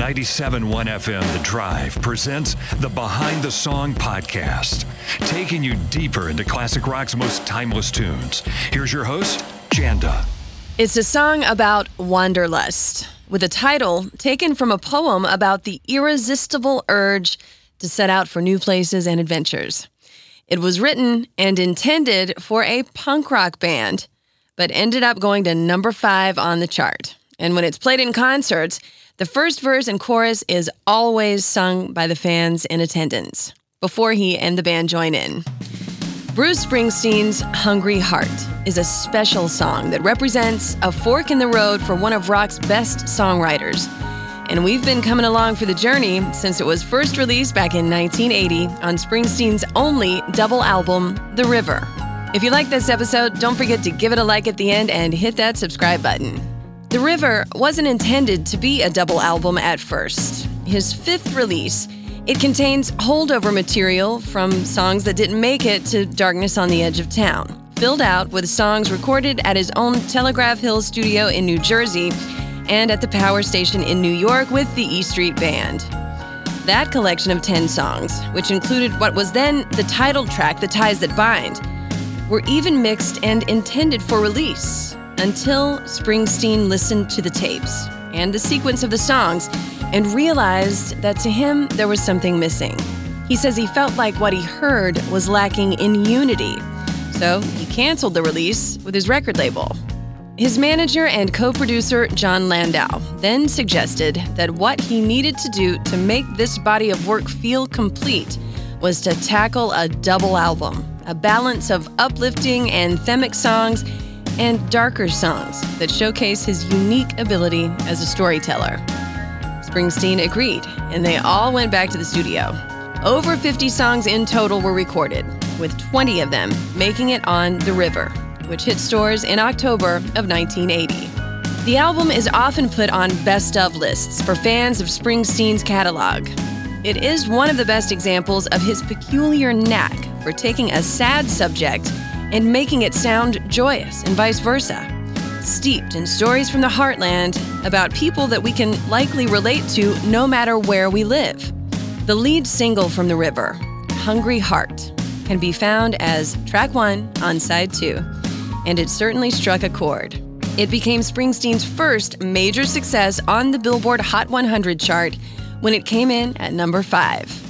97.1 FM The Drive presents the Behind the Song podcast, taking you deeper into classic rock's most timeless tunes. Here's your host, Janda. It's a song about wanderlust, with a title taken from a poem about the irresistible urge to set out for new places and adventures. It was written and intended for a punk rock band, but ended up going to number five on the chart. And when it's played in concerts, the first verse and chorus is always sung by the fans in attendance before he and the band join in. Bruce Springsteen's Hungry Heart is a special song that represents a fork in the road for one of rock's best songwriters. And we've been coming along for the journey since it was first released back in 1980 on Springsteen's only double album, The River. If you like this episode, don't forget to give it a like at the end and hit that subscribe button. The River wasn't intended to be a double album at first. His fifth release, it contains holdover material from songs that didn't make it to Darkness on the Edge of Town, filled out with songs recorded at his own Telegraph Hill studio in New Jersey and at the power station in New York with the E Street Band. That collection of 10 songs, which included what was then the title track, The Ties That Bind, were even mixed and intended for release until Springsteen listened to the tapes and the sequence of the songs and realized that to him there was something missing. He says he felt like what he heard was lacking in unity, so he canceled the release with his record label. His manager and co producer, Jon Landau, then suggested that what he needed to do to make this body of work feel complete was to tackle a double album, a balance of uplifting anthemic songs and darker songs that showcase his unique ability as a storyteller. Springsteen agreed, and they all went back to the studio. Over 50 songs in total were recorded, with 20 of them making it on The River, which hit stores in October of 1980. The album is often put on best of lists for fans of Springsteen's catalog. It is one of the best examples of his peculiar knack for taking a sad subject and making it sound joyous and vice versa. Steeped in stories from the heartland about people that we can likely relate to no matter where we live. The lead single from The River, Hungry Heart, can be found as track one on side two, and it certainly struck a chord. It became Springsteen's first major success on the Billboard Hot 100 chart when it came in at number five.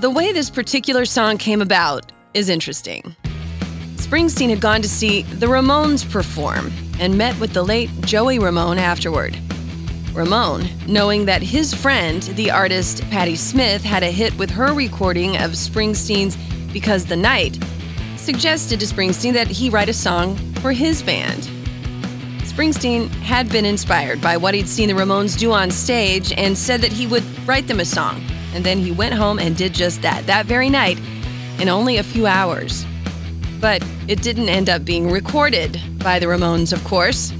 The way this particular song came about is interesting. Springsteen had gone to see the Ramones perform and met with the late Joey Ramone afterward. Ramone, knowing that his friend, the artist Patti Smith, had a hit with her recording of Springsteen's Because the Night, suggested to Springsteen that he write a song for his band. Springsteen had been inspired by what he'd seen the Ramones do on stage and said that he would write them a song. And then he went home and did just that, that very night, in only a few hours. But it didn't end up being recorded by the Ramones, of course.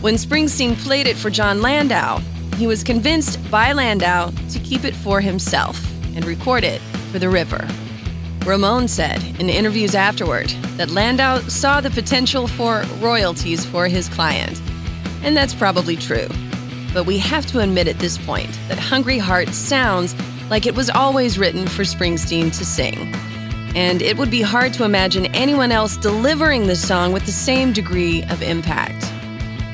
When Springsteen played it for Jon Landau, he was convinced by Landau to keep it for himself and record it for The River. Ramone said in interviews afterward that Landau saw the potential for royalties for his client. And that's probably true. But we have to admit at this point that Hungry Heart sounds like it was always written for Springsteen to sing. And it would be hard to imagine anyone else delivering the song with the same degree of impact.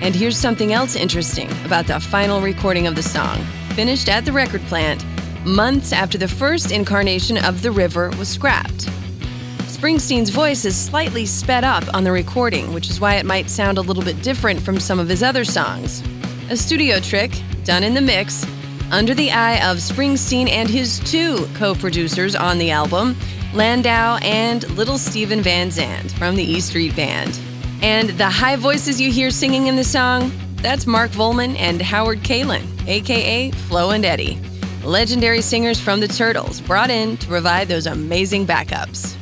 And here's something else interesting about the final recording of the song. finished at the record plant months after the first incarnation of The River was scrapped. Springsteen's voice is slightly sped up on the recording, which is why it might sound a little bit different from some of his other songs. A studio trick done in the mix under the eye of Springsteen and his two co producers on the album, Landau and Little Steven Van Zandt from the E Street Band. And the high voices you hear singing in the song, that's Mark Volman and Howard Kaylan, aka Flo and Eddie, legendary singers from the Turtles, brought in to provide those amazing backups.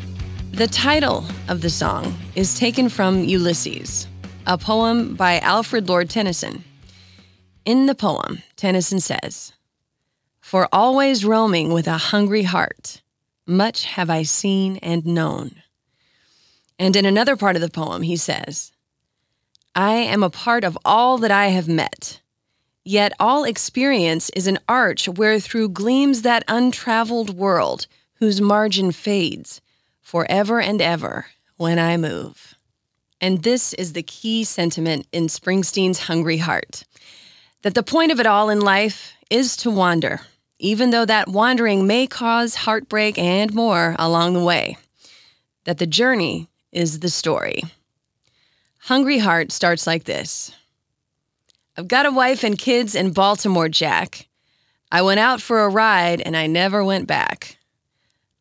The title of the song is taken from Ulysses, a poem by Alfred Lord Tennyson. In the poem, Tennyson says, For always roaming with a hungry heart, much have I seen and known. And in another part of the poem, he says, I am a part of all that I have met. Yet all experience is an arch where through gleams that untraveled world whose margin fades forever and ever when I move. And this is the key sentiment in Springsteen's Hungry Heart that the point of it all in life is to wander, even though that wandering may cause heartbreak and more along the way. That the journey is the story. Hungry Heart starts like this I've got a wife and kids in Baltimore, Jack. I went out for a ride and I never went back.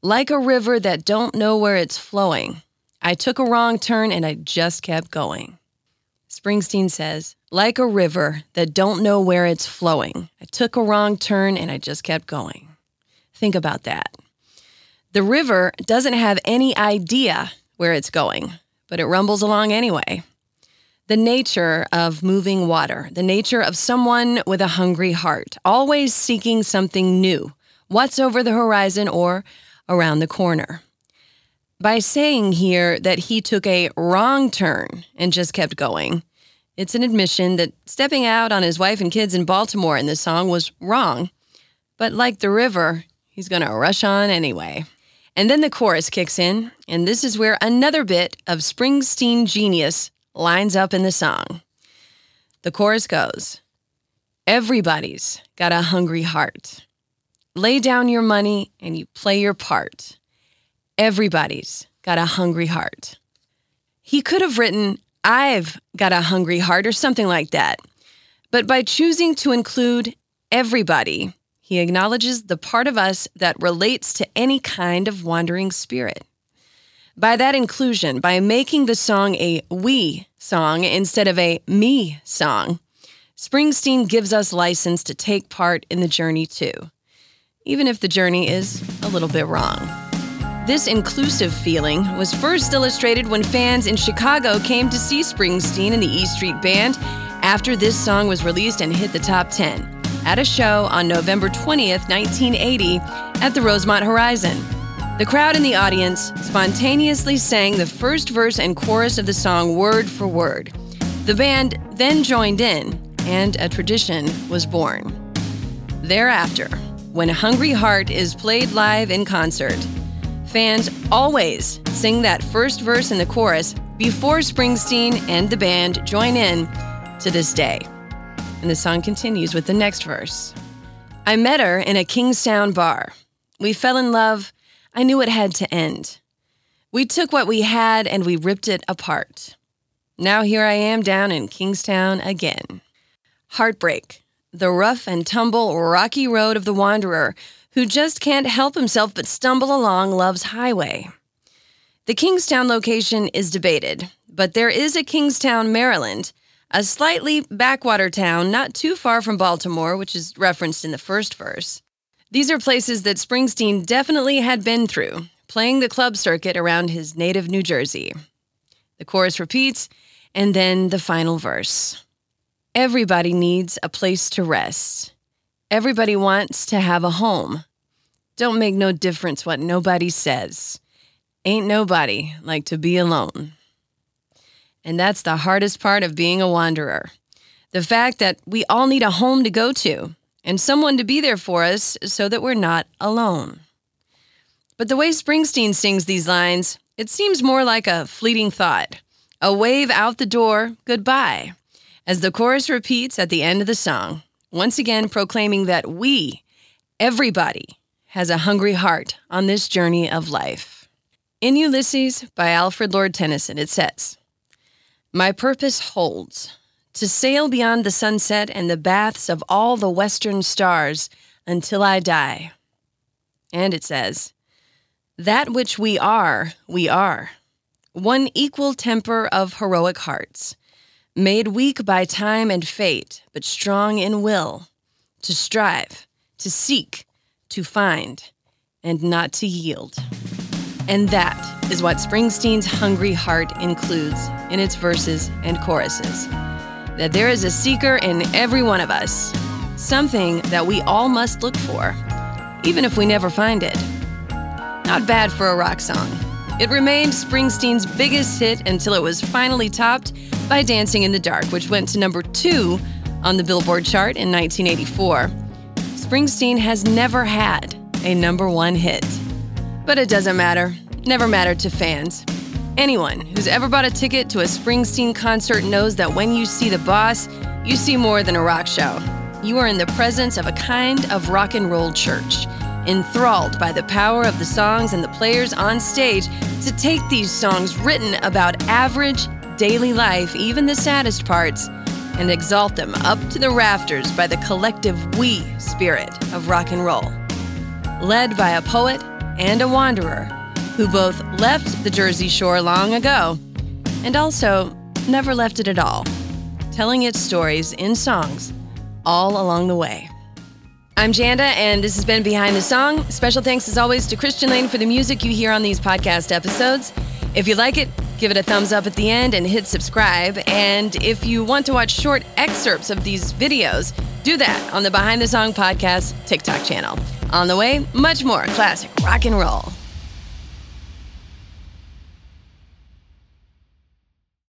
Like a river that don't know where it's flowing. I took a wrong turn and I just kept going. Springsteen says, like a river that don't know where it's flowing. I took a wrong turn and I just kept going. Think about that. The river doesn't have any idea where it's going, but it rumbles along anyway. The nature of moving water, the nature of someone with a hungry heart, always seeking something new, what's over the horizon or around the corner. By saying here that he took a wrong turn and just kept going, it's an admission that stepping out on his wife and kids in Baltimore in this song was wrong. But like the river, he's going to rush on anyway. And then the chorus kicks in, and this is where another bit of Springsteen genius lines up in the song. The chorus goes Everybody's got a hungry heart. Lay down your money and you play your part. Everybody's got a hungry heart. He could have written, I've got a hungry heart or something like that. But by choosing to include everybody, he acknowledges the part of us that relates to any kind of wandering spirit. By that inclusion, by making the song a we song instead of a me song, Springsteen gives us license to take part in the journey too even if the journey is a little bit wrong. This inclusive feeling was first illustrated when fans in Chicago came to see Springsteen and the E Street Band after this song was released and hit the top 10 at a show on November 20th, 1980, at the Rosemont Horizon. The crowd in the audience spontaneously sang the first verse and chorus of the song word for word. The band then joined in, and a tradition was born. Thereafter, when Hungry Heart is played live in concert. Fans always sing that first verse in the chorus before Springsteen and the band join in to this day. And the song continues with the next verse. I met her in a Kingstown bar. We fell in love. I knew it had to end. We took what we had and we ripped it apart. Now here I am down in Kingstown again. Heartbreak the rough and tumble, rocky road of the wanderer who just can't help himself but stumble along love's highway. The Kingstown location is debated, but there is a Kingstown, Maryland, a slightly backwater town not too far from Baltimore, which is referenced in the first verse. These are places that Springsteen definitely had been through, playing the club circuit around his native New Jersey. The chorus repeats, and then the final verse. Everybody needs a place to rest. Everybody wants to have a home. Don't make no difference what nobody says. Ain't nobody like to be alone. And that's the hardest part of being a wanderer. The fact that we all need a home to go to and someone to be there for us so that we're not alone. But the way Springsteen sings these lines, it seems more like a fleeting thought, a wave out the door, goodbye as the chorus repeats at the end of the song once again proclaiming that we, everybody, has a hungry heart on this journey of life. In Ulysses by Alfred Lord Tennyson, it says, My purpose holds to sail beyond the sunset and the baths of all the western stars until I die. And it says, That which we are, we are. One equal temper of heroic hearts, made weak by time and fate, but strong in will, to strive, to seek, to find, and not to yield. And that is what Springsteen's hungry heart includes in its verses and choruses. That there is a seeker in every one of us, something that we all must look for, even if we never find it. Not bad for a rock song. It remained Springsteen's biggest hit until it was finally topped by Dancing in the Dark, which went to number two on the Billboard chart in 1984. Springsteen has never had a number one hit. But it doesn't matter, never mattered to fans. Anyone who's ever bought a ticket to a Springsteen concert knows that when you see the boss, you see more than a rock show. You are in the presence of a kind of rock and roll church, enthralled by the power of the songs and the players on stage to take these songs written about average, daily life, even the saddest parts, and exalt them up to the rafters by the collective we spirit of rock and roll. Led by a poet and a wanderer who both left the Jersey Shore long ago and also never left it at all, telling its stories in songs all along the way. I'm Janda, and this has been Behind the Song. Special thanks, as always, to Christian Lane for the music you hear on these podcast episodes. If you like it, give it a thumbs up at the end and hit subscribe. And if you want to watch short excerpts of these videos, do that on the Behind the Song podcast TikTok channel. On the way, much more classic rock and roll.